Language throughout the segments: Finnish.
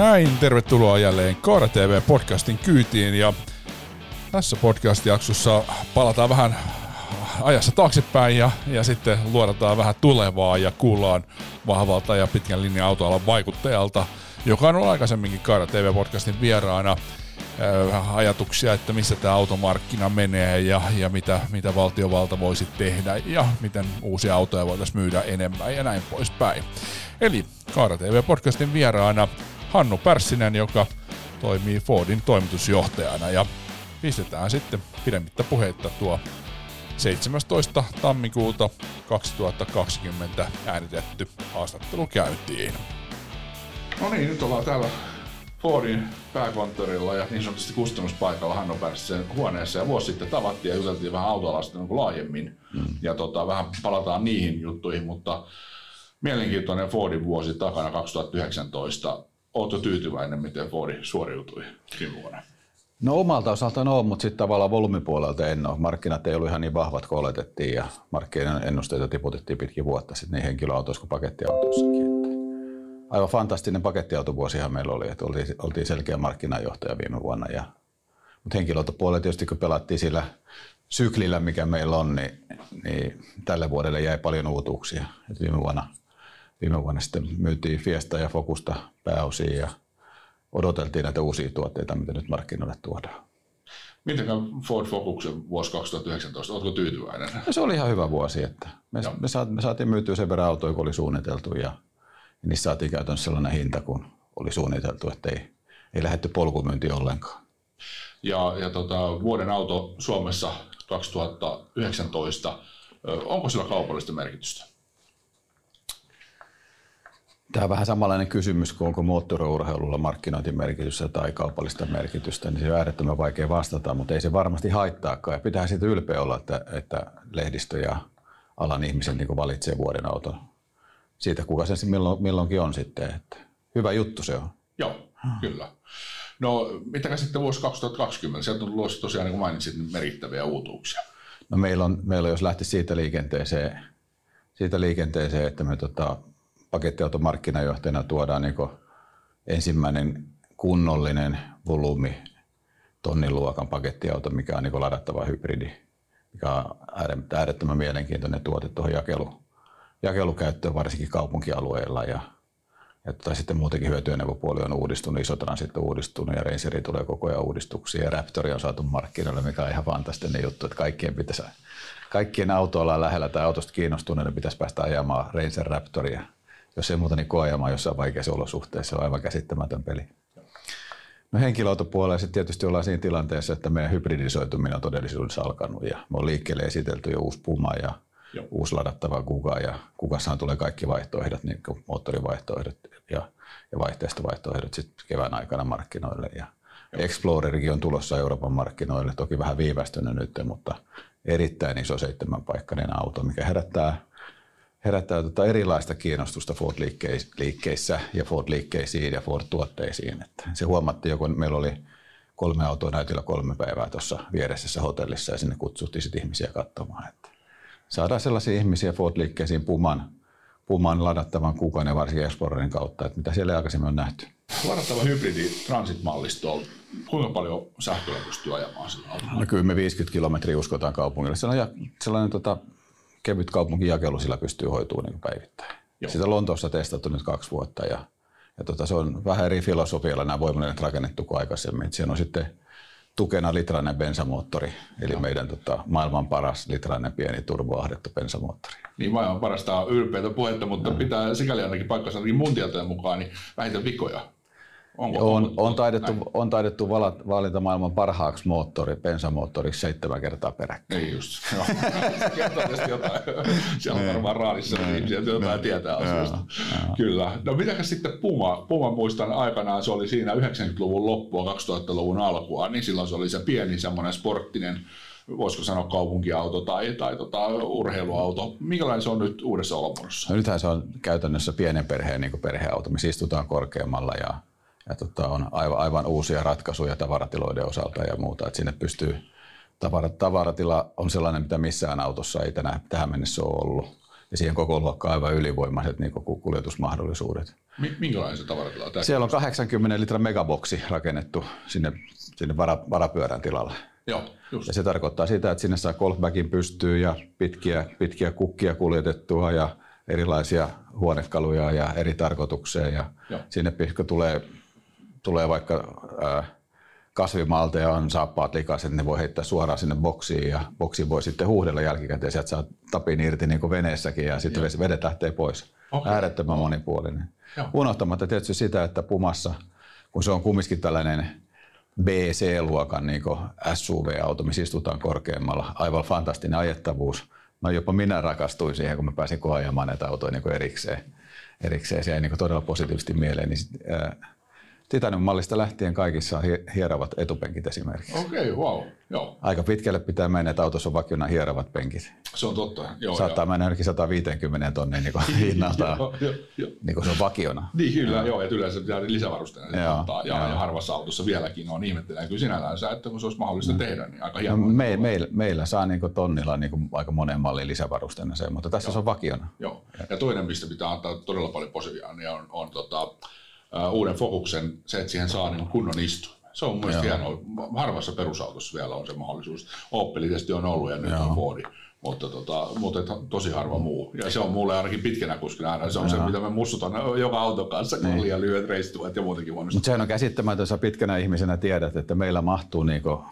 näin, tervetuloa jälleen Kaara TV-podcastin kyytiin ja tässä podcast-jaksossa palataan vähän ajassa taaksepäin ja, ja sitten luodataan vähän tulevaa ja kuullaan vahvalta ja pitkän linjan autoalan vaikuttajalta, joka on ollut aikaisemminkin Kaara TV-podcastin vieraana äh, ajatuksia, että missä tämä automarkkina menee ja, ja mitä, mitä valtiovalta voisi tehdä ja miten uusia autoja voitaisiin myydä enemmän ja näin poispäin. Eli Kaara TV-podcastin vieraana Hannu Pärssinen, joka toimii Fordin toimitusjohtajana ja pistetään sitten pidemmittä puheitta tuo 17. tammikuuta 2020 äänitetty haastattelu käyntiin. No niin, nyt ollaan täällä Fordin pääkonttorilla ja niin sanotusti kustannuspaikalla Hanno Pärssisen huoneessa. Ja vuosi sitten tavattiin ja juteltiin vähän autoalasta niin laajemmin. Mm. Ja tota, vähän palataan niihin juttuihin, mutta mielenkiintoinen Fordin vuosi takana 2019. Oletko tyytyväinen, miten Fordi suoriutui viime vuonna? No omalta osaltaan on, mutta sitten tavallaan volyymipuolelta en ole. Markkinat ei ollut ihan niin vahvat kuin oletettiin ja markkinoiden ennusteita tiputettiin pitkin vuotta sitten niin henkilöautoissa kuin pakettiautoissakin. Aivan fantastinen pakettiautovuosihan meillä oli, että oltiin, oltiin selkeä markkinajohtaja viime vuonna. Ja, mutta henkilöautopuolella tietysti kun pelattiin sillä syklillä, mikä meillä on, niin, niin tälle vuodelle jäi paljon uutuuksia. Et viime, vuonna, viime vuonna sitten myytiin Fiesta ja Focusta pääosiin ja odoteltiin näitä uusia tuotteita, mitä nyt markkinoille tuodaan. Miten Ford Focuksen vuosi 2019, oletko tyytyväinen? No, se oli ihan hyvä vuosi. Että me, me, saatiin, me saatiin myytyä sen verran autoja, kun oli suunniteltu ja, ja niissä saatiin käytännössä sellainen hinta, kun oli suunniteltu, että ei, ei lähdetty polkumyyntiin ollenkaan. Ja, ja tota, vuoden auto Suomessa 2019, onko sillä kaupallista merkitystä? Tämä on vähän samanlainen kysymys kuin onko moottoriurheilulla markkinointimerkitystä tai kaupallista merkitystä, niin se on äärettömän vaikea vastata, mutta ei se varmasti haittaakaan. Ja pitää siitä ylpeä olla, että, että lehdistö ja alan ihmiset niin valitsee vuoden auton siitä, kuka se milloin, milloinkin on sitten. Että hyvä juttu se on. Joo, kyllä. No, mitä sitten vuosi 2020? Sieltä on tulossa tosiaan, niin kuin mainitsit, merkittäviä uutuuksia. No meillä on, meillä on jos lähti siitä liikenteeseen, siitä liikenteeseen että me tota, pakettiautomarkkinajohtajana tuodaan niin ensimmäinen kunnollinen volyymi tonniluokan pakettiauto, mikä on niin ladattava hybridi, mikä on äärettömän mielenkiintoinen tuote tuohon jakelu, jakelukäyttöön varsinkin kaupunkialueilla. Ja, ja tota, sitten muutenkin hyötyaneuvopuoli on uudistunut, iso transit on uudistunut ja Rangeri tulee koko ajan uudistuksia. Ja Raptori on saatu markkinoille, mikä on ihan fantastinen juttu, että kaikkien pitäisi kaikkien autoilla lähellä tai autosta kiinnostuneiden pitäisi päästä ajamaan Ranger Raptoria jos ei muuta, niin koeamaan jossain vaikeassa olosuhteissa. Se on aivan käsittämätön peli. No henkilöautopuolella sitten tietysti ollaan siinä tilanteessa, että meidän hybridisoituminen on todellisuudessa alkanut ja me on liikkeelle esitelty jo uusi Puma ja Joo. uusi ladattava Kuga ja Kugassahan tulee kaikki vaihtoehdot, niin kuin moottorivaihtoehdot ja, ja vaihteistovaihtoehdot sitten kevään aikana markkinoille ja Joo. Explorerikin on tulossa Euroopan markkinoille, toki vähän viivästynyt nyt, mutta erittäin iso seitsemänpaikkainen auto, mikä herättää herättää tota erilaista kiinnostusta Ford-liikkeissä ja Ford-liikkeisiin ja Ford-tuotteisiin. Että se huomattiin jo, kun meillä oli kolme autoa näytillä kolme päivää tuossa vieressä hotellissa ja sinne kutsuttiin sit ihmisiä katsomaan. Että saadaan sellaisia ihmisiä Ford-liikkeisiin Puman, Puman ladattavan kuukauden varsinkin Explorerin kautta, että mitä siellä aikaisemmin on nähty. Ladattava hybridi transit-mallisto, kuinka paljon sähköä pystyy ajamaan sillä No kyllä me 50 kilometriä uskotaan kaupungille. Se on sellainen tota, kevyt kaupunkijakelu sillä pystyy hoitumaan niin päivittäin. Joo. Sitä Lontoossa testattu nyt kaksi vuotta ja, ja tota, se on vähän eri filosofialla nämä voimallinen rakennettu kuin aikaisemmin. Et siinä on sitten tukena litrainen bensamoottori, eli Joo. meidän tota, maailman paras litrainen pieni turboahdettu bensamoottori. Niin maailman parasta on ylpeitä puhetta, mutta pitää sikäli ainakin paikkansa ainakin mun tietojen mukaan niin vähintään vikoja Onko on, on, taidettu, on taidettu valita maailman parhaaksi moottori, bensamoottoriksi seitsemän kertaa peräkkäin. Ei just. No. jotain. Siellä on varmaan raadissa no. ihmisiä, jotka jotain no. tietää asiasta. No. Kyllä. No mitäkäs sitten Puma? Puma muistan aikanaan, se oli siinä 90-luvun loppua, 2000-luvun alkua, niin silloin se oli se pieni semmoinen sporttinen voisiko sanoa kaupunkiauto tai, tai tota, urheiluauto. Minkälainen se on nyt uudessa olomuodossa? No nythän se on käytännössä pienen perheen niin perheauto, missä istutaan korkeammalla ja ja tota, on aivan, aivan uusia ratkaisuja tavaratiloiden osalta ja muuta. Et sinne pystyy, tavara, tavaratila on sellainen, mitä missään autossa ei tänä, tähän mennessä ole ollut. Ja siihen koko luokkaan aivan ylivoimaiset niin kuljetusmahdollisuudet. Minkälainen se tavaratila? Siellä on 80 litran megaboksi rakennettu sinne, sinne vara, varapyörän tilalle. Joo, just. Ja se tarkoittaa sitä, että sinne saa golfbagin pystyy ja pitkiä, pitkiä kukkia kuljetettua ja erilaisia huonekaluja ja eri tarkoitukseen. Ja Joo. sinne kun tulee, tulee vaikka ää, kasvimaalta ja on saappaat likaiset, ne voi heittää suoraan sinne boksiin ja boksiin voi sitten huuhdella jälkikäteen. Sieltä saa tapin irti niin kuin veneessäkin ja sitten vedet lähtee pois. Okei. Äärettömän monipuolinen. Joo. Unohtamatta tietysti sitä, että Pumassa, kun se on kumminkin tällainen BC-luokan niin SUV-auto, missä istutaan korkeammalla, aivan fantastinen ajettavuus. No jopa minä rakastuin siihen, kun mä pääsin koajamaan näitä autoja niin erikseen. erikseen. Se jäi niin todella positiivisesti mieleen. Niin, sit, ää, Titanium-mallista lähtien kaikissa on hie- hierovat etupenkit esimerkiksi. Okei, okay, wow. Joo, Aika pitkälle pitää mennä, että autossa on vakiona hierovat penkit. se on totta. Joo, Saattaa mennä ainakin 150 tonnin niin hinnalta, joo, joo, joo. niin kuin se on vakiona. Niin kyllä, joo, joo että yleensä pitää lisävarusteena Joo, ottaa, ja, joo. ja harvassa autossa vieläkin on ihmettelen kyllä sinällänsä, että kun se olisi mahdollista tehdä, niin aika No, hienoa. me, meillä, meillä saa niin tonnilla niin aika monen mallin lisävarusteena se, mutta tässä se on vakiona. Joo. Ja toinen, mistä pitää antaa todella paljon positiivia, niin on, on tota, uh, uuden Focuksen se, että siihen saa niin kunnon istuimen. Se on mun mielestä hienoa. Harvassa perusautossa vielä on se mahdollisuus. Opeli tietysti on ollut ja nyt on Fordi. Mutta, tota, mutta tosi harva muu. Ja se on mulle ainakin pitkänä kuskina aina. Se on se, mitä me mussutan joka auton kanssa, kun on liian lyhyet reistuet ja muutenkin voinut. Mutta sehän on käsittämätöntä, sä pitkänä ihmisenä tiedät, että meillä mahtuu niinku,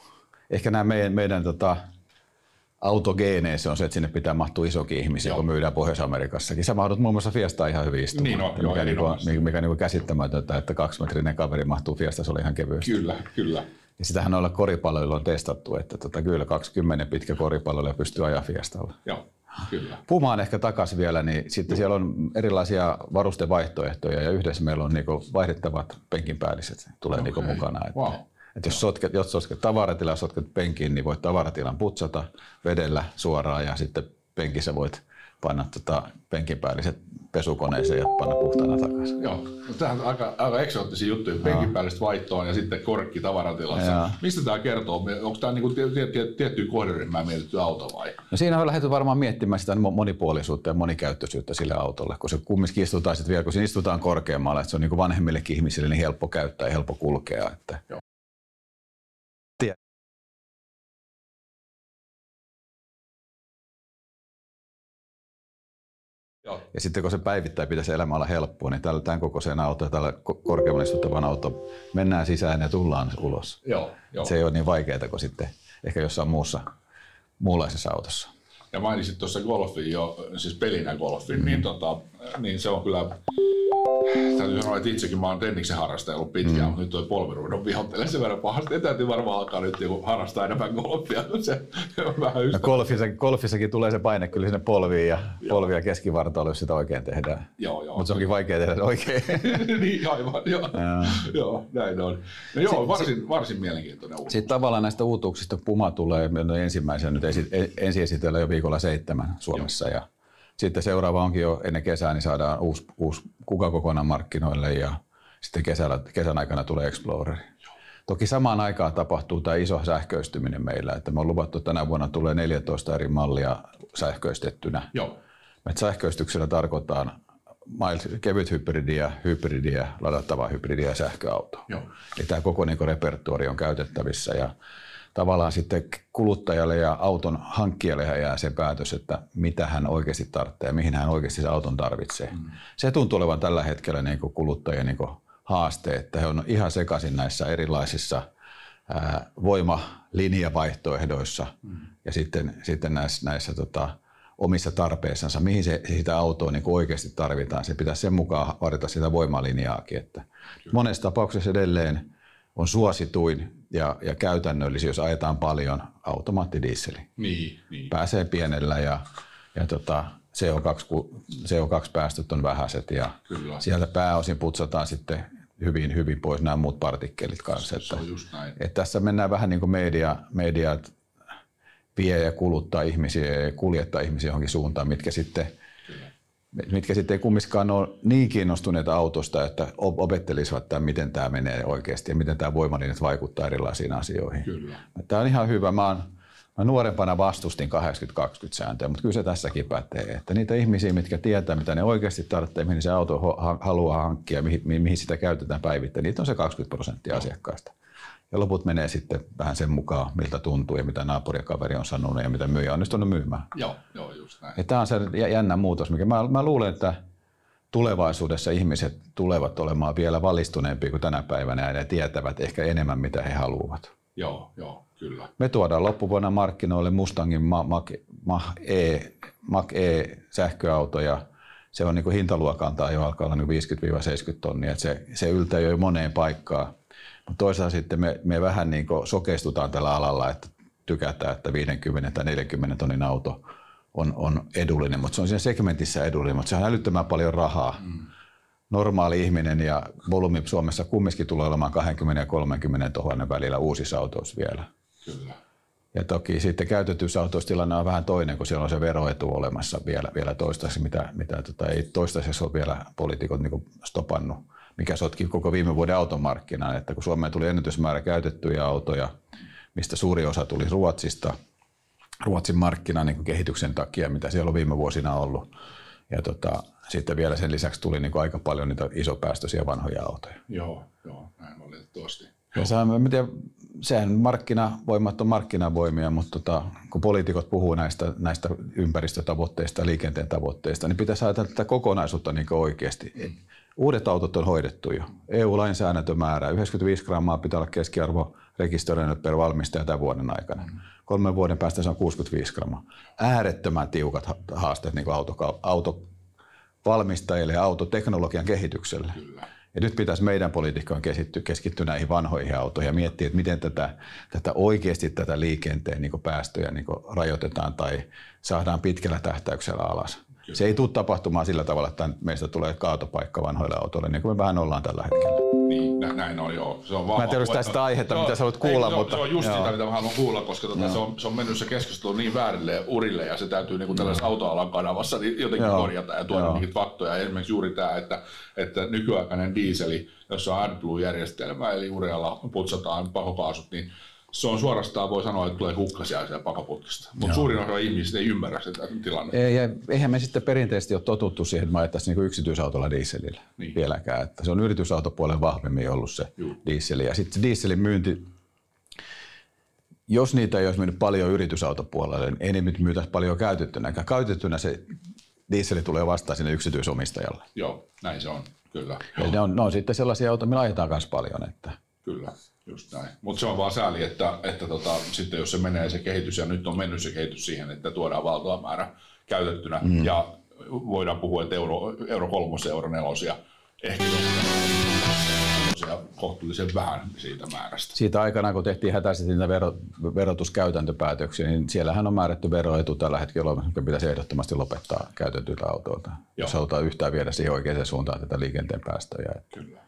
ehkä nämä meidän, meidän tota, autogeeneissä on se, että sinne pitää mahtua isokin ihmisiä, Joo. kun myydään Pohjois-Amerikassakin. Sä mahdut muun muassa Fiesta ihan hyvin istumaan. Niin on, joo, mikä, niinku, mikä, mikä niinku käsittämätöntä, että kaksimetrinen kaveri mahtuu Fiestassa oli ihan kevyesti. Kyllä, kyllä. Ja sitähän noilla koripalloilla on testattu, että tota, kyllä 20 pitkä koripalloilla pystyy ajaa Fiestalla. Joo, kyllä. Pumaan ehkä takaisin vielä, niin sitten siellä on erilaisia varustevaihtoehtoja ja yhdessä meillä on niinku vaihdettavat penkinpäälliset tulee niinku Okei. mukana. Että, Wow. Että jos, sotket, jos sotket tavaratilan sotket penkiin, niin voit tavaratilan putsata vedellä suoraan ja sitten penkissä voit panna tota penkinpäälliset pesukoneeseen ja panna puhtaana takaisin. Joo, no tämähän on aika, aika eksoottisia juttuja, penkin päällistä vaihtoon ja sitten korkki tavaratilassa. Joo. Mistä tämä kertoo? Onko tämä niinku tie, tie, tie, tiettyyn kohderyhmään mietitty auto vai? No siinä on lähdetty varmaan miettimään sitä monipuolisuutta ja monikäyttöisyyttä sille autolle, kun se kumminkin istutaan sitten vielä, kun siinä istutaan korkeammalla, että se on niin kuin vanhemmillekin ihmisille niin helppo käyttää ja helppo kulkea. Että Joo. Joo. Ja sitten kun se päivittää pitäisi elämä olla helppoa, niin tällä tämän kokoiseen auto, tällä ko- korkeamman istuttavan auto, mennään sisään ja tullaan ulos. Joo, joo. Se ei ole niin vaikeaa kuin sitten ehkä jossain muussa, muunlaisessa autossa. Ja mainitsit tuossa golfin jo, siis pelinä golfin, mm. niin, tota, niin se on kyllä, täytyy sanoa, että itsekin mä oon tenniksen harrastaja ollut pitkään, mm. mutta nyt toi polviruudon vihoittelee sen verran pahasti. Ja täytyy varmaan alkaa nyt joku harrastaa enemmän golfia, kun se on vähän No ystä. golfissa, golfissakin tulee se paine kyllä sinne polviin ja polvi ja keskivartaloon, jos sitä oikein tehdään. Joo, joo. Mutta se onkin vaikea tehdä oikein. niin, aivan, joo. joo, näin on. No joo, varsin, varsin mielenkiintoinen uusi. Sitten tavallaan näistä uutuuksista Puma tulee ensimmäisenä nyt esi- e- ensi esitellä jo viikolla seitsemän Suomessa. Ja sitten seuraava onkin jo ennen kesää, niin saadaan uusi, uusi kuka kokonaan markkinoille ja sitten kesällä, kesän aikana tulee Exploreri. Toki samaan aikaan tapahtuu tämä iso sähköistyminen meillä, että me on luvattu, että tänä vuonna tulee 14 eri mallia sähköistettynä. Joo, Et sähköistyksellä tarkoittaa kevyt hybridiä, hybridiä, ladattavaa hybridiä ja sähköautoa. Joo. Eli tämä koko niin repertuori on käytettävissä ja tavallaan sitten kuluttajalle ja auton hankkijalle hän jää se päätös, että mitä hän oikeasti tarvitsee ja mihin hän oikeasti se auton tarvitsee. Mm. Se tuntuu olevan tällä hetkellä niin kuin kuluttajien niin kuin haaste, että he on ihan sekaisin näissä erilaisissa ää, voimalinjavaihtoehdoissa mm. ja sitten, sitten näissä, näissä tota, omissa tarpeissansa, mihin se, sitä autoa niin oikeasti tarvitaan. Se pitää sen mukaan varita sitä voimalinjaakin. Että monessa tapauksessa edelleen on suosituin ja, ja käytännöllisin, jos ajetaan paljon, automaattidiisseli. niin, niin. Pääsee pienellä ja, ja tota, CO2, ku- CO2-päästöt on vähäiset ja Kyllä. sieltä pääosin putsataan sitten hyvin, hyvin pois nämä muut partikkelit kanssa. Se Että, on just näin. että tässä mennään vähän niin kuin media, media vie ja kuluttaa ihmisiä ja kuljettaa ihmisiä johonkin suuntaan, mitkä sitten, mitkä sitten ei kumminkaan ole niin kiinnostuneita autosta, että op- opettelisivat, että miten tämä menee oikeasti ja miten tämä voimalinjat vaikuttaa erilaisiin asioihin. Kyllä. Tämä on ihan hyvä. Mä oon, Mä nuorempana vastustin 80-20 sääntöä, mutta kyllä se tässäkin pätee. Että niitä ihmisiä, mitkä tietää, mitä ne oikeasti tarvitsee, mihin se auto haluaa hankkia, mihin, mihin sitä käytetään päivittäin, niitä on se 20 prosenttia asiakkaista. Ja loput menee sitten vähän sen mukaan, miltä tuntuu ja mitä naapuri ja kaveri on sanonut ja mitä myyjä on onnistunut myymään. Joo, joo just näin. Ja tämä on se jännä muutos, mikä mä, mä luulen, että tulevaisuudessa ihmiset tulevat olemaan vielä valistuneempia kuin tänä päivänä ja ne tietävät ehkä enemmän, mitä he haluavat. Joo, joo, kyllä. Me tuodaan loppuvuonna markkinoille Mustangin Mach E, Mach E sähköautoja. Se on niin hintaluokaltaan jo alkaa olla niin 50-70 tonnia. että se, se yltää jo moneen paikkaan. Toisaalta sitten me, me vähän niin sokeistutaan tällä alalla, että tykätään, että 50 tai 40 tonnin auto on, on edullinen, mutta se on siinä segmentissä edullinen, mutta se on älyttömän paljon rahaa. Mm. Normaali ihminen ja volyymi Suomessa kumminkin tulee olemaan 20 ja 30 000 välillä uusissa autoissa vielä. Kyllä. Ja toki sitten käytetyissä autoissa tilanne on vähän toinen, kun siellä on se veroetu olemassa vielä, vielä toistaiseksi, mitä, mitä tota, ei toistaiseksi ole vielä poliitikot niin stopannut, mikä sotki koko viime vuoden automarkkinan, että kun Suomeen tuli ennätysmäärä käytettyjä autoja, mistä suuri osa tuli Ruotsista, Ruotsin markkinan niin kehityksen takia, mitä siellä on viime vuosina ollut. Ja tota, sitten vielä sen lisäksi tuli niin aika paljon niitä isopäästöisiä vanhoja autoja. Joo, joo näin valitettavasti. Ja se, mä tiedän, sehän markkinavoimat on markkinavoimia, mutta tota, kun poliitikot puhuu näistä, näistä ympäristötavoitteista ja liikenteen tavoitteista, niin pitäisi ajatella tätä kokonaisuutta niin oikeasti. Uudet autot on hoidettu jo. EU-lainsäädäntö määrää 95 grammaa pitää olla keskiarvo rekisteröinyt per valmistaja tämän vuoden aikana. Kolmen vuoden päästä se on 65 grammaa. Äärettömän tiukat haasteet niin auto, autovalmistajille ja autoteknologian kehitykselle. Kyllä. Ja nyt pitäisi meidän poliitikkojen keskittyä, keskittyä näihin vanhoihin autoihin ja miettiä, että miten tätä, tätä oikeasti tätä liikenteen niin päästöjä niin rajoitetaan tai saadaan pitkällä tähtäyksellä alas. Kyllä. Se ei tule tapahtumaan sillä tavalla, että meistä tulee kaatopaikka vanhoille autoille, niin kuin me vähän ollaan tällä hetkellä. Niin, nä, näin on joo. Se on vahva, Mä en tiedä sitä aihetta, joo, mitä sä haluat kuulla. Ei, mutta, se on just joo. sitä, mitä mä haluan kuulla, koska tota, se, on, se on mennyt se keskustelu niin väärille urille ja se täytyy niin tällaisessa autoalan kanavassa niin jotenkin joo. korjata ja tuoda niitä faktoja. Esimerkiksi juuri tämä, että, että nykyaikainen diiseli, jossa on AdBlue-järjestelmä, eli urealla putsataan pahokaasut, niin se on suorastaan, voi sanoa, että tulee hukkasia siellä pakaputkista. Mutta suurin osa ihmisistä ei ymmärrä sitä tilannetta. Ei, ja eihän me sitten perinteisesti ole totuttu siihen, että mä ajettaisiin niin yksityisautolla dieselillä niin. vieläkään. Että se on yritysautopuolen vahvemmin ollut se Juh. dieseli. Ja sitten se dieselin myynti, jos niitä ei olisi mennyt paljon yritysautopuolelle, niin ei niitä myytäisi paljon käytettynä. Käytettynä se dieseli tulee vastaan sinne yksityisomistajalle. Joo, näin se on, kyllä. Ja ne on, ne on sitten sellaisia autoja, millä ajetaan myös paljon. Että... Kyllä. Just näin. Mutta se on vaan sääli, että, että tota, sitten jos se menee se kehitys, ja nyt on mennyt se kehitys siihen, että tuodaan valtava määrä käytettynä, mm. ja voidaan puhua, että euro, euro kolmos, euro nelosia, ehkä kohtuullisen vähän siitä määrästä. Siitä aikana, kun tehtiin hätäisesti niitä vero, verotuskäytäntöpäätöksiä, niin siellähän on määrätty veroetu tällä hetkellä, joka pitäisi ehdottomasti lopettaa käytetyiltä autoilta, jos halutaan yhtään viedä siihen oikeaan suuntaan tätä liikenteen päästöjä. Kyllä.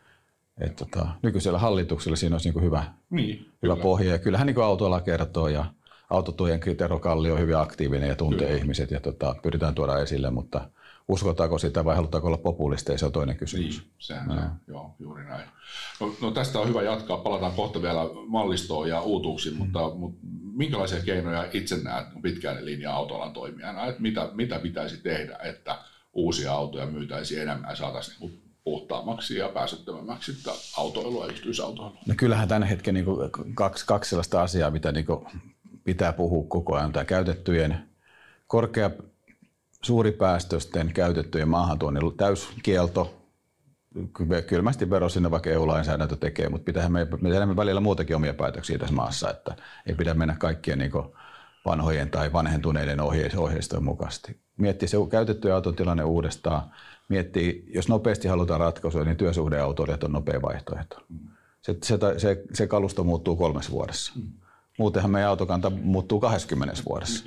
Et tota, nykyisellä hallituksella siinä olisi niin hyvä, niin, hyvä pohja. Ja kyllähän niin autoilla kertoo ja autotujen Tero Kalli on hyvin aktiivinen ja tuntee kyllä. ihmiset ja tota, pyritään tuoda esille, mutta uskotaanko sitä vai halutaanko olla populisteja, se on toinen kysymys. Niin, sehän no. se, joo, juuri näin. No, no, tästä on hyvä jatkaa, palataan kohta vielä mallistoon ja uutuuksiin, mm. mutta, mutta minkälaisia keinoja itse näet pitkään linjan autoalan toimijana, että mitä, mitä pitäisi tehdä, että uusia autoja myytäisiin enemmän ja saataisiin niin puhtaammaksi ja päästöttömämmäksi autoilua yksityisautoilua? No kyllähän tämän hetken niin kaksi, kaksi sellaista asiaa, mitä niin pitää puhua koko ajan. Tämä käytettyjen korkea suuripäästöisten käytettyjen maahantuonnin täyskielto, kylmästi vero sinne, vaikka EU-lainsäädäntö tekee, mutta pitäähän me, me välillä muutakin omia päätöksiä tässä maassa, että ei pidä mennä kaikkien niin vanhojen tai vanhentuneiden ohjeistojen mukaisesti. Miettiä se käytettyjen auton tilanne uudestaan, miettii, jos nopeasti halutaan ratkaisuja, niin työsuhdeautoilijat on nopea vaihtoehto. Se, se, se, se kalusto muuttuu kolmes vuodessa. Muutenhan meidän autokanta muuttuu 20 vuodessa.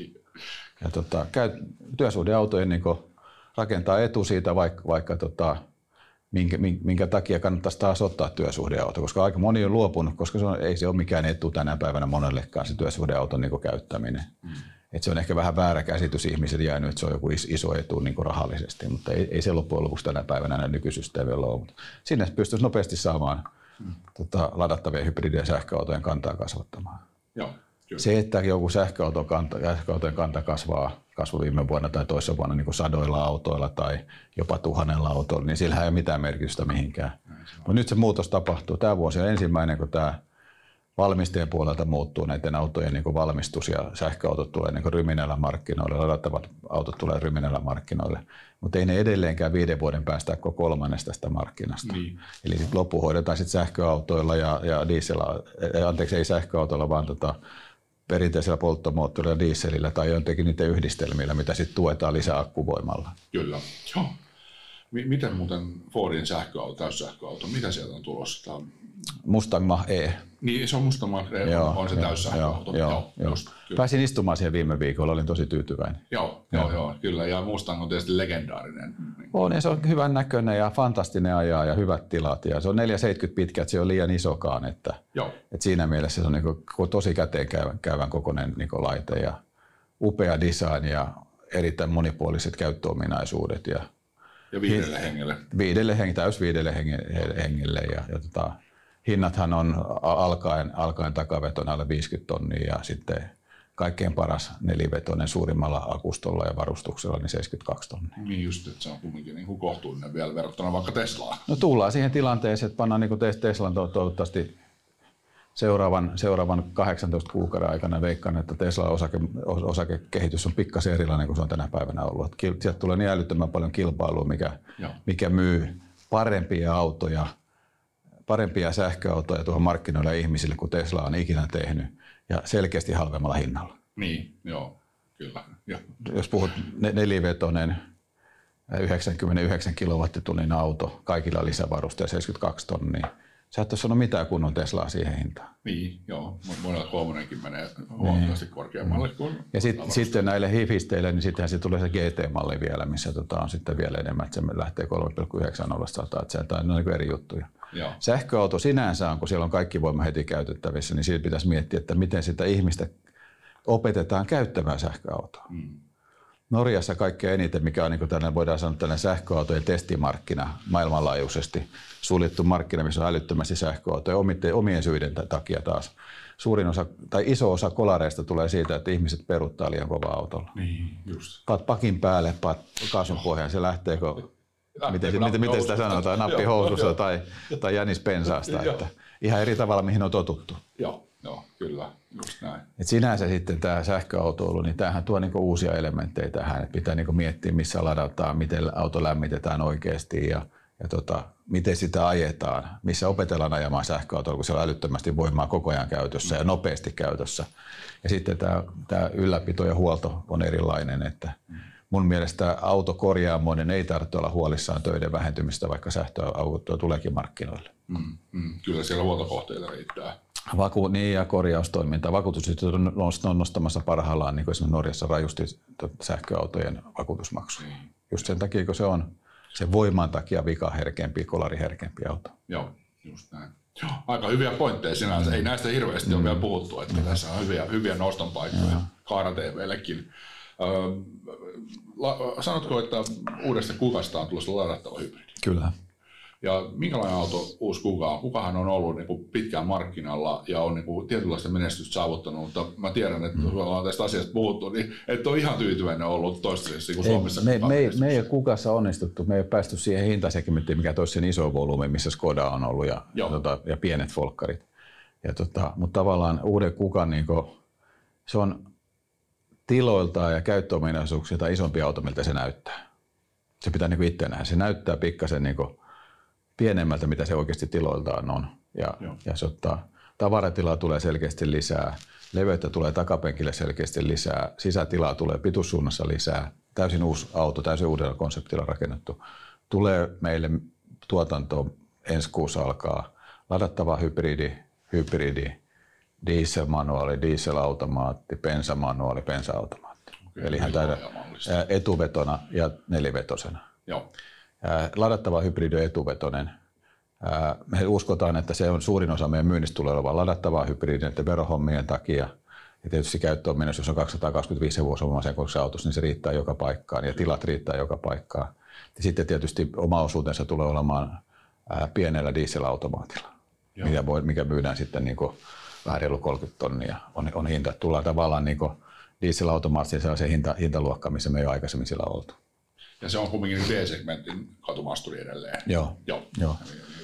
Ja tota, käy, työsuhdeautojen niin rakentaa etu siitä, vaikka, vaikka tota, minkä, minkä takia kannattaisi taas ottaa työsuhdeauto, koska aika moni on luopunut, koska se on, ei se ole mikään etu tänä päivänä monellekaan se työsuhdeauton niin käyttäminen. Mm. Et se on ehkä vähän väärä käsitys ihmisille jäänyt, että se on joku iso etu niin kuin rahallisesti, mutta ei, ei se loppujen lopuksi tänä päivänä näin nykysysteemillä ole. Mutta sinne pystyisi nopeasti saamaan mm. tota, ladattavia hybridejä sähköautojen kantaa kasvattamaan. Joo. Se, että joku sähköauton kanta, sähköautojen kanta kasvaa, kasvoi viime vuonna tai toisessa vuonna niin kuin sadoilla autoilla tai jopa tuhannella autoilla, niin sillä ei ole mitään merkitystä mihinkään. Mutta nyt se muutos tapahtuu. Tämä vuosi on ensimmäinen, kun tämä valmistajien puolelta muuttuu näiden autojen niin kuin valmistus ja sähköautot tulee niin ryminällä markkinoille, ladattavat autot tulee ryminällä markkinoille, mutta ei ne edelleenkään viiden vuoden päästä koko kolmannesta tästä markkinasta. Niin. Eli sit loppu hoidetaan sitten sähköautoilla ja, ja diesel, anteeksi ei sähköautoilla, vaan tota, perinteisellä polttomoottorilla, dieselillä tai jotenkin niiden yhdistelmillä, mitä sitten tuetaan lisää akkuvoimalla. Kyllä, joo. Miten muuten Fordin sähköauto, täyssähköauto, mitä sieltä on tulossa? Tämä Mustang Mach-E. Niin, se on Mustang Mach-E, joo, on se täyssähköauto. Joo, joo, joo. Just, Pääsin istumaan siihen viime viikolla, olin tosi tyytyväinen. Joo, joo, joo, kyllä. Ja Mustang on tietysti legendaarinen. On, ja se on hyvän näköinen ja fantastinen ajaa ja hyvät tilat. Ja se on 470 pitkä, että se on liian isokaan. Että, joo. että siinä mielessä se on niin kuin, tosi käteen käyvän, käyvän kokoinen niin laite ja upea design ja erittäin monipuoliset käyttöominaisuudet. Ja, ja viidelle hengelle. Viidelle hengelle, täys viidelle hengelle. Ja, ja tota, hinnathan on alkaen, alkaen takavetona alle 50 tonnia ja sitten kaikkein paras nelivetoinen suurimmalla akustolla ja varustuksella niin 72 tonnia. Niin just, että se on kumminkin niin kuin kohtuullinen vielä verrattuna vaikka Teslaan. No tullaan siihen tilanteeseen, että pannaan niin kuin Teslan toivottavasti seuraavan, seuraavan 18 kuukauden aikana veikkaan, että Tesla osake, osakekehitys on pikkasen erilainen kuin se on tänä päivänä ollut. Sieltä tulee niin älyttömän paljon kilpailua, mikä, mikä myy parempia autoja – parempia sähköautoja tuohon markkinoille ihmisille kuin Tesla on ikinä tehnyt ja selkeästi halvemmalla hinnalla. Niin, joo, kyllä. Ja. Jos puhut nelivetonen 99 kilowattitunnin auto, kaikilla lisävarusteja 72 tonnia, sä et ole sanonut mitään kunnon Teslaa siihen hintaan. Niin, joo. Monella kolmonenkin menee huomattavasti niin. korkeammalle kuin Ja sit, sitten näille hifisteille, niin sittenhän se tulee se GT-malli vielä, missä tota on sitten vielä enemmän, että se lähtee 3,9 100, että se on niin eri juttuja. Joo. Sähköauto sinänsä on, kun siellä on kaikki voima heti käytettävissä, niin siitä pitäisi miettiä, että miten sitä ihmistä opetetaan käyttämään sähköautoa. Mm. Norjassa kaikkein eniten, mikä on niin tällainen, voidaan sanoa tällainen sähköautojen testimarkkina maailmanlaajuisesti, suljettu markkina, missä on älyttömästi sähköautoja omien syiden takia taas. Suurin osa tai iso osa kolareista tulee siitä, että ihmiset peruttaa liian kovaa autolla. Niin, just. Paat pakin päälle, paat kaasun pohjaan, se lähtee, kun miten, miten, miten sitä sanotaan, nappi housussa tai, tai jänis pensaasta. että ihan eri tavalla, mihin on totuttu. Joo, joo kyllä. Et sinänsä sitten tämä sähköautoilu, niin tämähän tuo niinku uusia elementtejä tähän. Et pitää niinku miettiä, missä ladataan, miten auto lämmitetään oikeasti ja, ja tota, miten sitä ajetaan, missä opetellaan ajamaan sähköautoa, kun se on älyttömästi voimaa koko ajan käytössä ja nopeasti käytössä. Ja sitten tämä, tämä ylläpito ja huolto on erilainen, että mun mielestä autokorjaamoinen ei tarvitse olla huolissaan töiden vähentymistä, vaikka sähköautoa tuleekin markkinoille. Mm, mm, kyllä siellä huoltokohteita riittää. Vaku, niin ja korjaustoiminta. Vakuutusyhtiöt on nostamassa parhaillaan, niin kuin esimerkiksi Norjassa rajusti sähköautojen vakuutusmaksu. Mm. Just sen takia, kun se on se voiman takia vikaherkempi, kolariherkempi auto. Joo, just näin. Joo, aika hyviä pointteja sinänsä. Mm. Ei näistä hirveästi mm. ole vielä puhuttu, että mm. tässä on hyviä, hyviä noston paikkoja Kaara TVllekin. Öö, sanotko, että uudesta kuvasta on tulossa ladattava hybridi? Kyllä. Ja minkälainen auto uusi Kuka on? Kukahan on ollut niin kuin pitkään markkinalla ja on niin kuin tietynlaista menestystä saavuttanut, mutta mä tiedän, että mm. ollaan tästä asiasta puhuttu, niin et ole ihan tyytyväinen ollut toistaiseksi kuin Suomessa. Me, me, me, me ei ole Kukassa onnistuttu, me ei ole päästy siihen hintasegmenttiin, mikä toisi sen iso volyymi, missä Skoda on ollut ja, ja, tota, ja pienet folkkarit. Ja tota, mutta tavallaan uuden Kukan, niin kuin, se on tiloiltaan ja käyttöominaisuuksilta isompi auto, miltä se näyttää. Se pitää niin itse nähdä. Se näyttää pikkasen niin pienemmältä, mitä se oikeasti tiloiltaan on. Ja, ja se ottaa, tavaratilaa tulee selkeästi lisää, leveyttä tulee takapenkille selkeästi lisää, sisätilaa tulee pituussuunnassa lisää, täysin uusi auto, täysin uudella konseptilla rakennettu. Tulee meille tuotanto ensi kuussa alkaa, ladattava hybridi, hybridi, dieselmanuaali, dieselautomaatti, bensamanuaali, bensa-automaatti. Okay, Eli hän täydä etuvetona ja nelivetosena. Joo. Ladattava hybridi on etuvetonen. Me uskotaan, että se on suurin osa meidän myynnistä tulee olevan ladattavaa hybridi että verohommien takia. Ja tietysti käyttöön jos on 225 hevosomaisen kokoisessa autossa, niin se riittää joka paikkaan ja tilat riittää joka paikkaan. Ja sitten tietysti oma osuutensa tulee olemaan pienellä dieselautomaatilla, mikä, voi, mikä myydään sitten niin vähän reilu 30 tonnia on, on hinta. Tullaan tavallaan niin dieselautomaattiin sellaiseen hinta, hintaluokkaan, missä me ei ole aikaisemmin sillä oltu. Ja se on kumminkin D-segmentin katumasturi edelleen. Joo. Joo. Joo.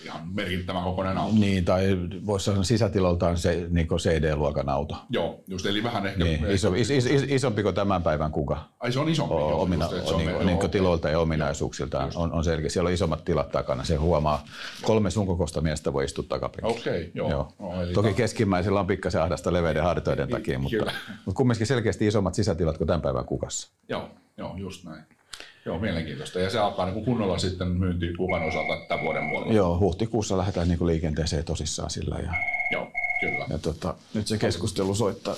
Ihan merkittävän kokoinen auto. Niin, tai voisi sanoa sisätiloltaan se niin CD-luokan auto. Joo, just eli vähän ehkä... Niin, iso, is, is, is, isompi kuin tämän päivän kuka. Ai se on isompi. O, joo, omina, just, se on niin, me- niin joo, tiloilta ja ominaisuuksiltaan on, on selkeä. Siellä on isommat tilat takana. Se huomaa, kolme sun kokoista miestä voi istua takapenkillä. Okei, joo. Joo. No, eli Toki ta- keskimmäisellä on pikkasen ahdasta leveiden hartoiden takia, mutta, mutta kumminkin selkeästi isommat sisätilat kuin tämän päivän kukassa. Joo, joo, just näin. Joo, mielenkiintoista. Ja se alkaa niin kuin kunnolla sitten myynti kuvan osalta tämän vuoden puolella. Joo, huhtikuussa lähdetään niin kuin liikenteeseen tosissaan sillä. Ja, Joo, kyllä. ja tota, nyt se keskustelu soittaa.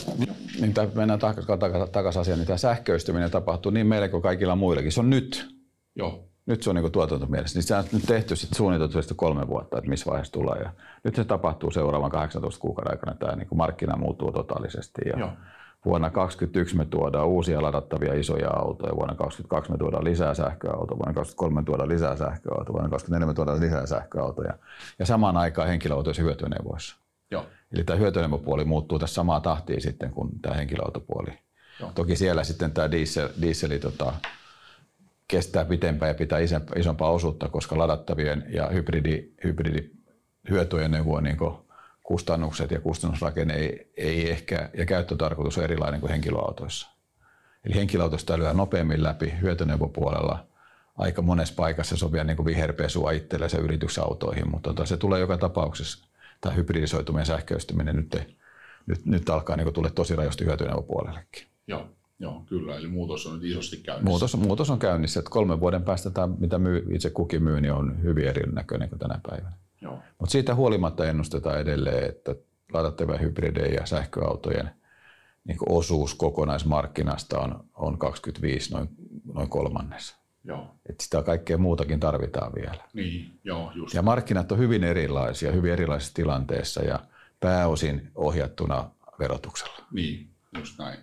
Niin tämä, mennään takaisin taka, takas asiaan, niin tämä sähköistyminen tapahtuu niin meille kuin kaikilla muillakin. Se on nyt. Joo, Nyt se on niin tuotantomielessä. Niin se on nyt tehty sit suunniteltu sitten kolme vuotta, että missä vaiheessa tulee. Ja nyt se tapahtuu seuraavan 18 kuukauden aikana. Tämä niin markkina muuttuu totaalisesti. Ja Joo. Vuonna 2021 me tuodaan uusia ladattavia isoja autoja. Vuonna 2022 me tuodaan lisää sähköautoja. Vuonna 2023 me tuodaan lisää sähköautoja. Vuonna 2024 me tuodaan lisää sähköautoja. Ja samaan aikaan henkilöautoissa hyötyneuvoissa. joo, Eli tämä hyötyneuvopuoli muuttuu tässä samaa tahtia sitten kuin tämä henkilöautopuoli. Joo. Toki siellä sitten tämä diesel, dieseli tota, kestää pitempään ja pitää isompaa osuutta, koska ladattavien ja hybridi, hybridi hyötyajoneuvojen niin kustannukset ja kustannusrakenne ei, ei ehkä, ja käyttötarkoitus on erilainen kuin henkilöautoissa. Eli henkilöautosta lyö nopeammin läpi hyötyneuvopuolella aika monessa paikassa se on vielä niin kuin viherpesua itsellensä yritysautoihin, mutta tota, se tulee joka tapauksessa, tämä hybridisoituminen sähköistyminen nyt, nyt, nyt alkaa niin tulla tosi rajosti hyötyneuvopuolellekin. joo, joo, kyllä. Eli muutos on nyt isosti käynnissä. Muutos, muutos on käynnissä, että kolmen vuoden päästä tämä, mitä myy, itse kukin myy, niin on hyvin erinäköinen kuin tänä päivänä. Mutta siitä huolimatta ennustetaan edelleen, että ladattavien hybridejä ja sähköautojen niin osuus kokonaismarkkinasta on, on 25 noin, noin kolmannes. joo, Et sitä kaikkea muutakin tarvitaan vielä. niin, joo, just. Ja markkinat on hyvin erilaisia, hyvin erilaisissa tilanteissa ja pääosin ohjattuna verotuksella. Niin, just näin.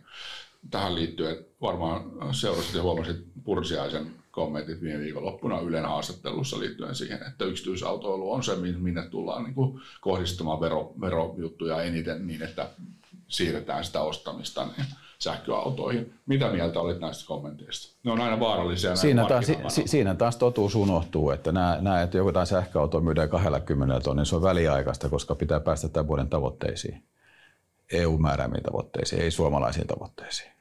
Tähän liittyen varmaan seurasit ja huomasit Pursiaisen kommentit viime viikonloppuna Ylen haastattelussa liittyen siihen, että yksityisautoilu on se, minne tullaan niin kuin kohdistamaan vero, verojuttuja eniten niin, että siirretään sitä ostamista niin sähköautoihin. Mitä mieltä olit näistä kommenteista? Ne on aina vaarallisia. Siinä taas, si, siinä taas totuus unohtuu, että nämä, nämä että joku jotain sähköautoa myydään 20 tonnin, se on väliaikaista, koska pitää päästä tämän vuoden tavoitteisiin. EU-määräämiin tavoitteisiin, ei suomalaisiin tavoitteisiin.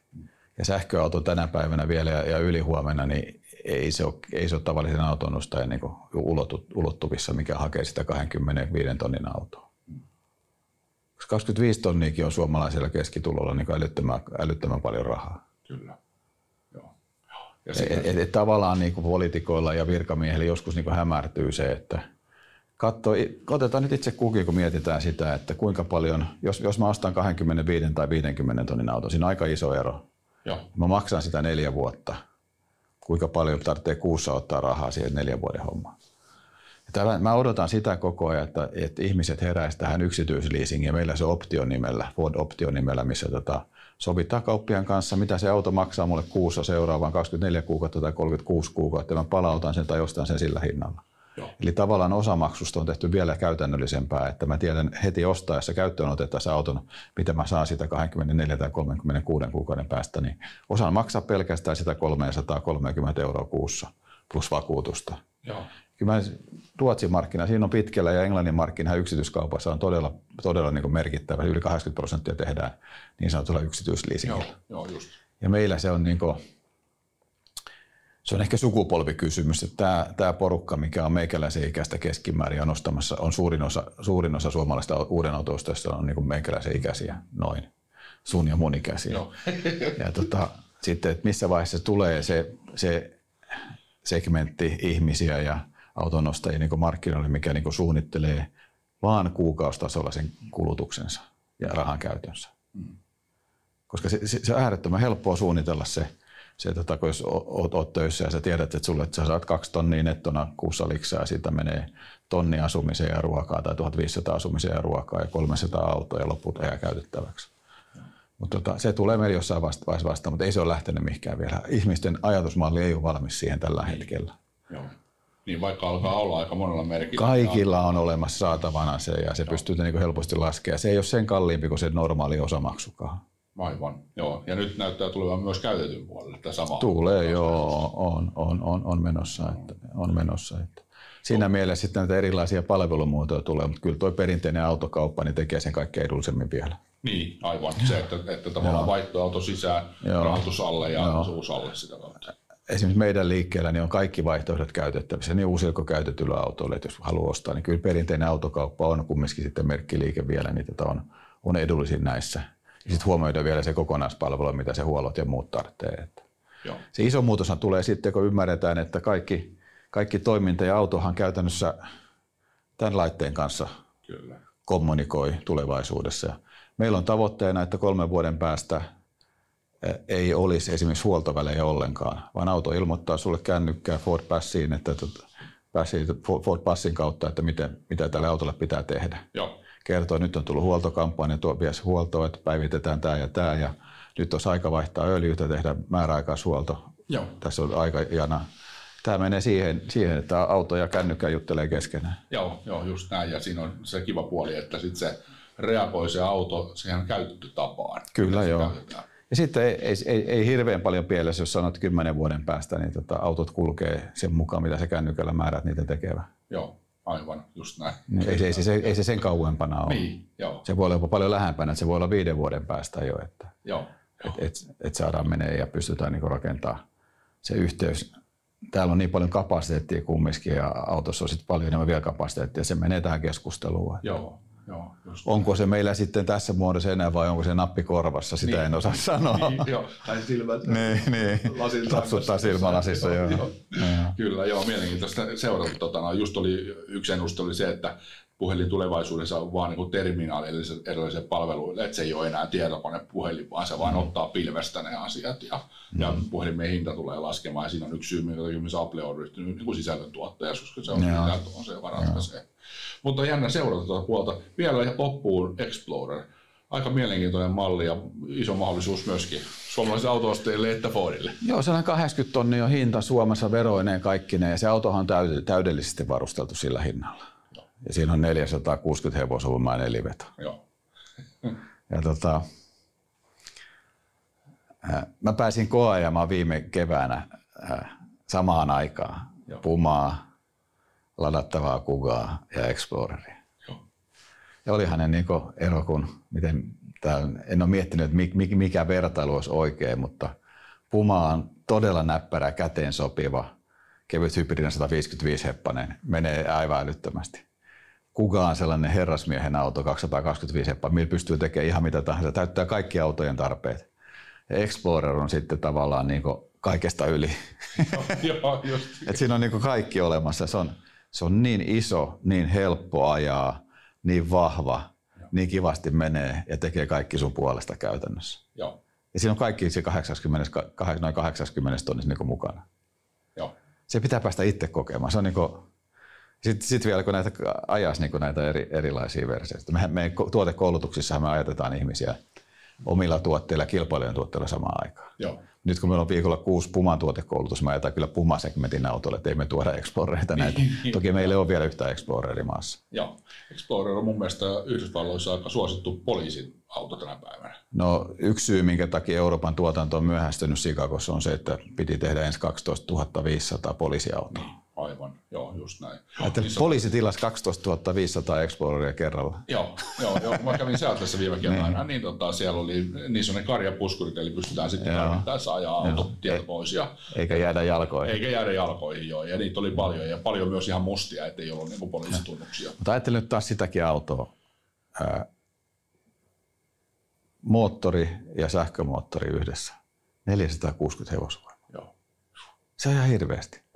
Ja sähköauto tänä päivänä vielä ja, ja ylihuomenna, niin ei se ole, ei se ole tavallisen auton ostajan niin ulottu, ulottuvissa, mikä hakee sitä 25 tonnin autoa. Koska 25 tonniakin on suomalaisella keskitulolla niin älyttömän, älyttömän paljon rahaa. Kyllä. Joo. Ja Et, et, et tavallaan niin poliitikoilla ja virkamiehillä joskus niin hämärtyy se, että katso, otetaan nyt itse kukin, kun mietitään sitä, että kuinka paljon, jos, jos mä ostan 25 tai 50 tonnin auto, siinä on aika iso ero. joo, Mä maksan sitä neljä vuotta. Kuinka paljon tarvitsee kuussa ottaa rahaa siihen neljän vuoden hommaan. Tällä, mä odotan sitä koko ajan, että, että ihmiset heräisivät tähän yksityisleasingiin. Meillä se Option nimellä, Ford Option nimellä, missä tota, sovitaan kauppian kanssa, mitä se auto maksaa mulle kuussa seuraavaan 24 kuukautta tai 36 kuukautta. Mä palautan sen tai ostan sen sillä hinnalla. Joo, Eli tavallaan osamaksusta on tehty vielä käytännöllisempää, että mä tiedän heti ostaessa käyttöön otettaessa auton, mitä mä saan sitä 24 tai 36 kuukauden päästä, niin osaan maksaa pelkästään sitä 330 euroa kuussa plus vakuutusta. joo, Kyllä mä, Ruotsin markkina, siinä on pitkällä ja Englannin markkina yksityiskaupassa on todella, todella niin kuin merkittävä. Yli 80 prosenttia tehdään niin sanotulla yksityisleasingilla. joo, joo, just. Ja meillä se on, niin kuin, se on ehkä sukupolvikysymys, että tämä, tämä porukka, mikä on meikäläisen ikäistä keskimäärin on ostamassa, on suurin osa, suurin osa suomalaista uuden autoista, on niin meikäläisen ikäisiä noin, sun ja mun ikäisiä. Joo. Ja tota, sitten, että missä vaiheessa tulee se, se segmentti ihmisiä ja autonostajia niin markkinoille, mikä niin suunnittelee vaan kuukaustasolla sen kulutuksensa ja rahan käytönsä. Koska se, se, se on äärettömän helppoa suunnitella se, se tota, kun jos oot, oot töissä ja sä tiedät, että sulle että sä saat kaksi tonnia nettona kuussa liksaa ja siitä menee tonni asumiseen ja ruokaa tai 1500 asumiseen ja ruokaa ja 300 autoa ja loput jää käytettäväksi. Mutta tota, se tulee meillä jossain vaiheessa vastaan, mutta ei se ole lähtenyt mihinkään vielä. Ihmisten ajatusmalli ei ole valmis siihen tällä hetkellä. Joo. Niin vaikka alkaa olla aika monella merkillä. Kaikilla on olemassa saatavana se ja se Joo. pystyy niin helposti laskemaan. Se ei ole sen kalliimpi kuin se normaali osamaksukaan. Aivan, joo. Ja nyt näyttää tulevan myös käytetyn puolelle tämä sama. Tulee, joo, on, on, on, on menossa. Että, on menossa että. Siinä no. mielessä sitten näitä erilaisia palvelumuotoja tulee, mutta kyllä tuo perinteinen autokauppa niin tekee sen kaikkein edullisemmin vielä. Niin, aivan. Se, että, että tavallaan vaihtoauto sisään, rahoitus alle ja osuus alle sitä kautta esimerkiksi meidän liikkeellä niin on kaikki vaihtoehdot käytettävissä, niin uusilla kuin käytetyllä autoilla, että jos haluaa ostaa, niin kyllä perinteinen autokauppa on kumminkin sitten merkkiliike vielä, niin tota on, on edullisin näissä. Ja sitten huomioida vielä se kokonaispalvelu, mitä se huollot ja muut tarvitsee. Joo. Se iso muutos tulee sitten, kun ymmärretään, että kaikki, kaikki toiminta ja autohan käytännössä tämän laitteen kanssa Kyllä. kommunikoi tulevaisuudessa. Meillä on tavoitteena, että kolmen vuoden päästä – ei olisi esimerkiksi huoltovälejä ollenkaan, vaan auto ilmoittaa sulle kännykkää Ford Passiin, että tota, Ford Passin kautta, että miten, mitä tälle autolle pitää tehdä. Joo. Kertoo, että nyt on tullut huoltokampanja, tuo vies huoltoa, että päivitetään tämä ja tämä, ja nyt olisi aika vaihtaa öljyä tehdä määräaikaishuolto. Joo. Tässä on aika jana. Tämä menee siihen, siihen, että auto ja kännykkä juttelee keskenään. Joo, joo, just näin. Ja siinä on se kiva puoli, että sitten se reagoi se auto siihen käyttötapaan. Kyllä, joo. Käytetään. Ja sitten ei, ei, ei, ei hirveän paljon pielessä, jos sanot kymmenen vuoden päästä, niin tota, autot kulkee sen mukaan, mitä se kännykällä määrät niitä tekevä. Joo, aivan, just näin. Niin, ei, ei, se, ei se sen kauempana ole. Niin, joo. Se voi olla jopa paljon lähempänä, että se voi olla viiden vuoden päästä jo, että joo, joo. Et, et, et saadaan menee ja pystytään niin rakentamaan se yhteys. Täällä on niin paljon kapasiteettia kumminkin ja autossa on sitten paljon enemmän vielä kapasiteettia. Se menee tähän keskusteluun. Joo, Joo, onko se meillä sitten tässä muodossa enää vai onko se nappi korvassa, sitä niin. en osaa sanoa. Niin, joo, tai silmät. niin, niin. Tapsuttaa silmälasissa, joo. joo. joo. Kyllä, joo, mielenkiintoista seurata. Tota, no, just oli, yksi ennuste oli se, että puhelin tulevaisuudessa on vaan niin terminaali erilaisille palveluille, että se ei ole enää puhelin, vaan se vaan mm. ottaa pilvestä ne asiat ja, mm. ja puhelimen hinta tulee laskemaan ja siinä on yksi syy, minkä takia Apple on ryhtynyt niin sisällöntuottajaksi, koska se on on se, joka ratkaisee. Mutta on jännä seurata tuota puolta. Vielä loppuun Explorer. Aika mielenkiintoinen malli ja iso mahdollisuus myöskin suomalaisille autoostajille että Fordille. Joo, se on 80 tonnia on hinta Suomessa veroineen kaikkineen ja se autohan on täydellisesti varusteltu sillä hinnalla. Joo. Ja siinä on 460 hevosvoimaa neliveto. Joo. ja tota, mä pääsin koeajamaan viime keväänä samaan aikaan Joo. Pumaa, ladattavaa Kugaa ja Exploreria. Joo. Ja oli hänen niin ero, kun miten, tää, en ole miettinyt, että mikä vertailu olisi oikein, mutta Puma on todella näppärä, käteen sopiva, kevyt hybridinen 155 heppanen, menee aivan älyttömästi. Kuka on sellainen herrasmiehen auto 225 heppa, millä pystyy tekemään ihan mitä tahansa, täyttää kaikki autojen tarpeet. Ja Explorer on sitten tavallaan niin kaikesta yli. Joo, just. Et siinä on niin kaikki olemassa. Se on, se on niin iso, niin helppo ajaa, niin vahva, Joo. niin kivasti menee ja tekee kaikki sun puolesta käytännössä. Joo. Ja siinä on kaikki se 80, noin 80 tonnissa niin mukana. Joo. Se pitää päästä itse kokemaan. Se on niin sitten sit vielä kun näitä ajas niin näitä eri, erilaisia versioita. Me, meidän tuotekoulutuksissa me ajatetaan ihmisiä omilla tuotteilla ja kilpailijoiden tuotteilla samaan aikaan. Joo nyt kun meillä on viikolla kuusi Puman tuotekoulutus, mä ajetaan kyllä Puma-segmentin autolle, että ei me tuoda Explorereita näitä. Toki meillä on vielä yhtä Exploreri maassa. Joo. Explorer on mun mielestä Yhdysvalloissa aika suosittu poliisin auto tänä päivänä. No yksi syy, minkä takia Euroopan tuotanto on myöhästynyt Sikakossa on se, että piti tehdä ensin 12 500 poliisiautoa. Niin Aivan, just näin. Että niin poliisi tilasi 12 500 Exploreria kerralla. Joo, joo, joo mä kävin tässä viime keväänä, niin, niin tota, siellä oli niin sellainen karjapuskurit, eli pystytään sitten tarvittaessa ajaa auto tieto pois. Ja, eikä jäädä jalkoihin. Eikä jäädä jalkoihin, joo, ja niitä oli paljon, ja paljon myös ihan mustia, ettei ollut niin poliisitunnuksia. Mutta ajattelin nyt taas sitäkin autoa. Ää, moottori ja sähkömoottori yhdessä. 460 hevosvoimaa. Joo. Se on ihan hirveästi.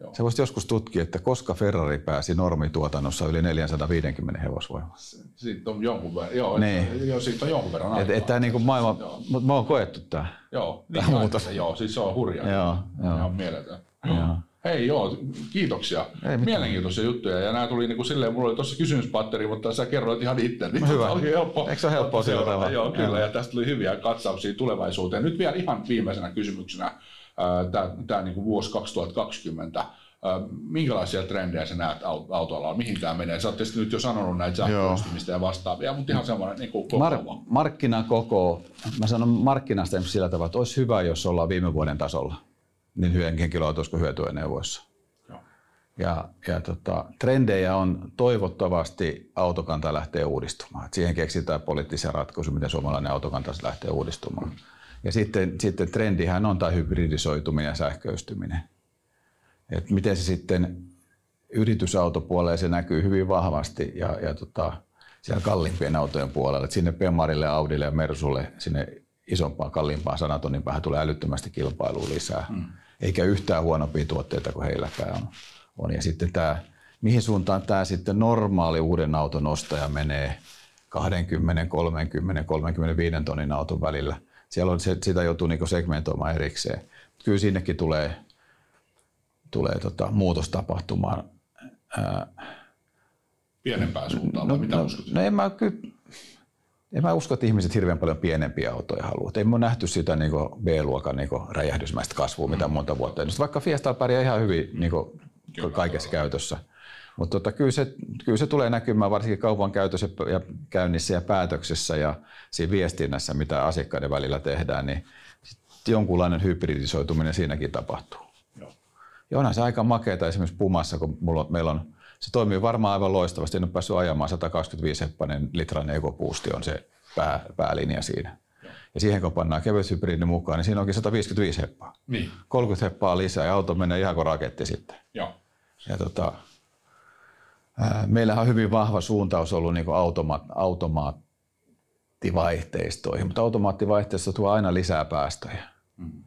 Joo. Se voisi joskus tutkia, että koska Ferrari pääsi normituotannossa yli 450 hevosvoimaa. Siitä on jonkun verran, joo, niin. joo siitä on jonkun verran aikaa. Että et, niin maailma, mutta mä oon koettu tämä. Joo, tämä niin, muutos. Joo, siis se on hurjaa. Joo, joo. Ihan mieletön. Joo. Hei joo, kiitoksia. Ei Mielenkiintoisia juttuja. Ja nämä tuli niin kuin silleen, mulla oli tuossa kysymyspatteri, mutta sä kerroit ihan itse. Niin Hyvä. Oli helppo. Eikö se ole helppoa sillä tavalla? Joo, kyllä. Joo. Ja tästä tuli hyviä katsauksia tulevaisuuteen. Nyt vielä ihan viimeisenä kysymyksenä tämä, tämä niin vuosi 2020 minkälaisia trendejä sä näet autolla mihin tämä menee? Sä oot tietysti nyt jo sanonut näitä sähköistymistä ja vastaavia, mutta ihan semmoinen niin koko Mar- Markkinakoko, mä sanon markkinasta sillä tavalla, että olisi hyvä, jos ollaan viime vuoden tasolla, niin henkilöautoissa kuin hyötyeneuvoissa. Ja, ja tota, trendejä on toivottavasti autokanta lähtee uudistumaan. Et siihen keksitään poliittisia ratkaisuja, miten suomalainen autokanta lähtee uudistumaan. Ja sitten, sitten trendihän on tämä hybridisoituminen ja sähköistyminen. Et miten se sitten yritysautopuolella se näkyy hyvin vahvasti ja, ja tota, siellä kalliimpien autojen puolella. Et sinne Pemarille, Audille ja Mersulle, sinne isompaan, kalliimpaan sanatonnin päähän tulee älyttömästi kilpailua lisää. Hmm. Eikä yhtään huonompia tuotteita kuin heilläkään on on. Ja sitten tämä, mihin suuntaan tämä sitten normaali uuden auton ostaja menee 20, 30, 35 tonnin auton välillä. Siellä on, sitä joutuu niinku segmentoimaan erikseen. Kyllä sinnekin tulee, tulee tota, muutos tapahtumaan. Ää, Pienempään suuntaan, no, vai mitä no, uskot? No en mä, kyllä, en mä usko, että ihmiset hirveän paljon pienempiä autoja haluavat. Ei ole nähty sitä niin B-luokan niin räjähdysmäistä kasvua, mitä monta vuotta. Vaikka Fiesta pärjää ihan hyvin niin Kyllä, kaikessa todella. käytössä. Mutta tota, kyllä, se, kyllä se tulee näkymään varsinkin kaupan käytössä ja käynnissä ja päätöksessä ja siinä viestinnässä, mitä asiakkaiden välillä tehdään, niin jonkunlainen hybridisoituminen siinäkin tapahtuu. Joo. Ja onhan se aika makeata esimerkiksi Pumassa, kun mulla, meillä on, se toimii varmaan aivan loistavasti. En ole päässyt ajamaan 125 heppainen litran ekopuusti on se pää, päälinja siinä. Joo. Ja siihen kun pannaan kevyt hybridi mukaan, niin siinä onkin 155 heppaa. Niin. 30 heppaa lisää ja auto menee ihan kuin raketti sitten. Joo. Ja tota, meillähän on hyvin vahva suuntaus ollut niin automa- automaattivaihteistoihin, mutta automaattivaihteisto tuo aina lisää päästöjä. Mm.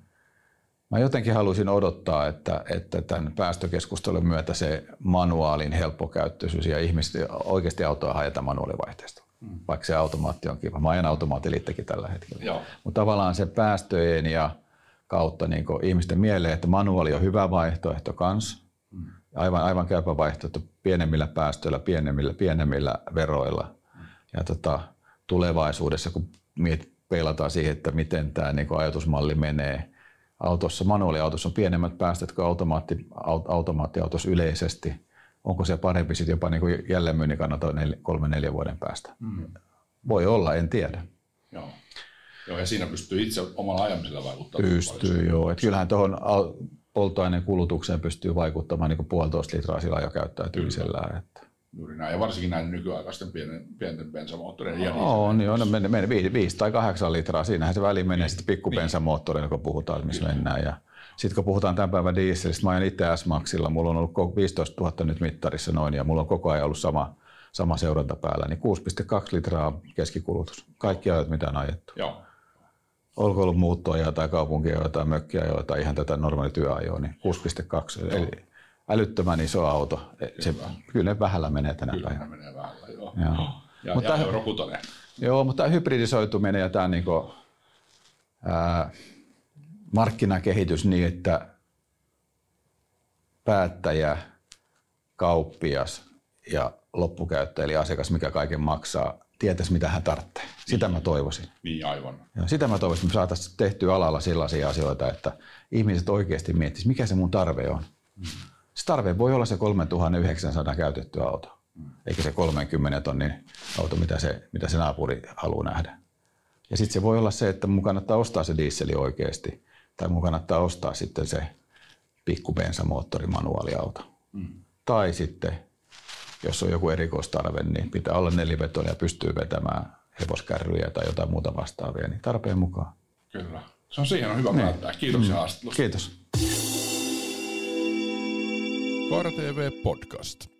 Mä jotenkin halusin odottaa, että, että tämän päästökeskustelun myötä se manuaalin helppokäyttöisyys ja ihmiset oikeasti autoa hajata manuaalivaihteesta. Mm. Vaikka se automaatti on kiva. Mä ajan automaattilittekin tällä hetkellä. Mutta tavallaan se päästöjen ja kautta niin ihmisten mieleen, että manuaali on hyvä vaihtoehto kanssa. Mm aivan, aivan käypä vaihtoehto pienemmillä päästöillä, pienemmillä, pienemmillä veroilla. Ja tota, tulevaisuudessa, kun miet, peilataan siihen, että miten tämä niin ajatusmalli menee, autossa, manuaaliautossa on pienemmät päästöt kuin automaatti, automaattiautossa yleisesti. Onko se parempi sitten jopa niin jälleenmyynnin kannalta kolme neljä vuoden päästä? Mm. Voi olla, en tiedä. Joo. Joo, ja siinä pystyy itse omalla ajamisella vaikuttamaan. Pystyy, joo. Et kyllähän tuohon polttoaineen kulutukseen pystyy vaikuttamaan niin puolitoista litraa sillä ajokäyttäytymisellään. Että. Juuri näin, ja varsinkin näin nykyaikaisten pienen, pienten bensamoottoreiden jäljellä. On, niin on, menee, menee 5 tai 8 litraa, siinähän se väli menee niin, sitten pikkubensamoottorilla, kun puhutaan, missä Kyllä. mennään. Ja sitten kun puhutaan tämän päivän dieselistä, mä ajan itse S-Maxilla, mulla on ollut 15 000 nyt mittarissa noin, ja mulla on koko ajan ollut sama, sama seuranta päällä, niin 6,2 litraa keskikulutus. Kaikki ajat, mitä on ajettu. Joo olko ollut muuttoja tai kaupunkia tai mökkiä tai ihan tätä normaali työajoa, niin 6,2. Eli älyttömän iso auto. Se, kyllä. kyllä ne vähällä menee tänä kyllä päivänä. menee vähällä, joo. joo. Ja, mutta, ja euro Joo, mutta tämä hybridisoituminen ja tämä niin kuin, ää, markkinakehitys niin, että päättäjä, kauppias ja loppukäyttäjä eli asiakas, mikä kaiken maksaa, tietäisi, mitä hän tarvitsee. Sitä niin. mä toivoisin. Niin, aivan. Ja sitä mä toivoisin, että me saataisiin tehtyä alalla sellaisia asioita, että ihmiset oikeasti miettisivät, mikä se mun tarve on. Mm. Se tarve voi olla se 3900 käytetty auto, mm. eikä se 30 tonnin auto, mitä se, mitä se naapuri haluaa nähdä. Ja sitten se voi olla se, että mun kannattaa ostaa se dieseli oikeasti, tai mun kannattaa ostaa sitten se pikkubensamoottori manuaaliauto. Mm. Tai sitten jos on joku erikoistarve, niin pitää olla nelivetoinen ja pystyy vetämään hevoskärryjä tai jotain muuta vastaavia, niin tarpeen mukaan. Kyllä. Se on siihen on hyvä niin. päättää. Kiitoksia mm. haastattelusta. Kiitos. Koira TV Podcast.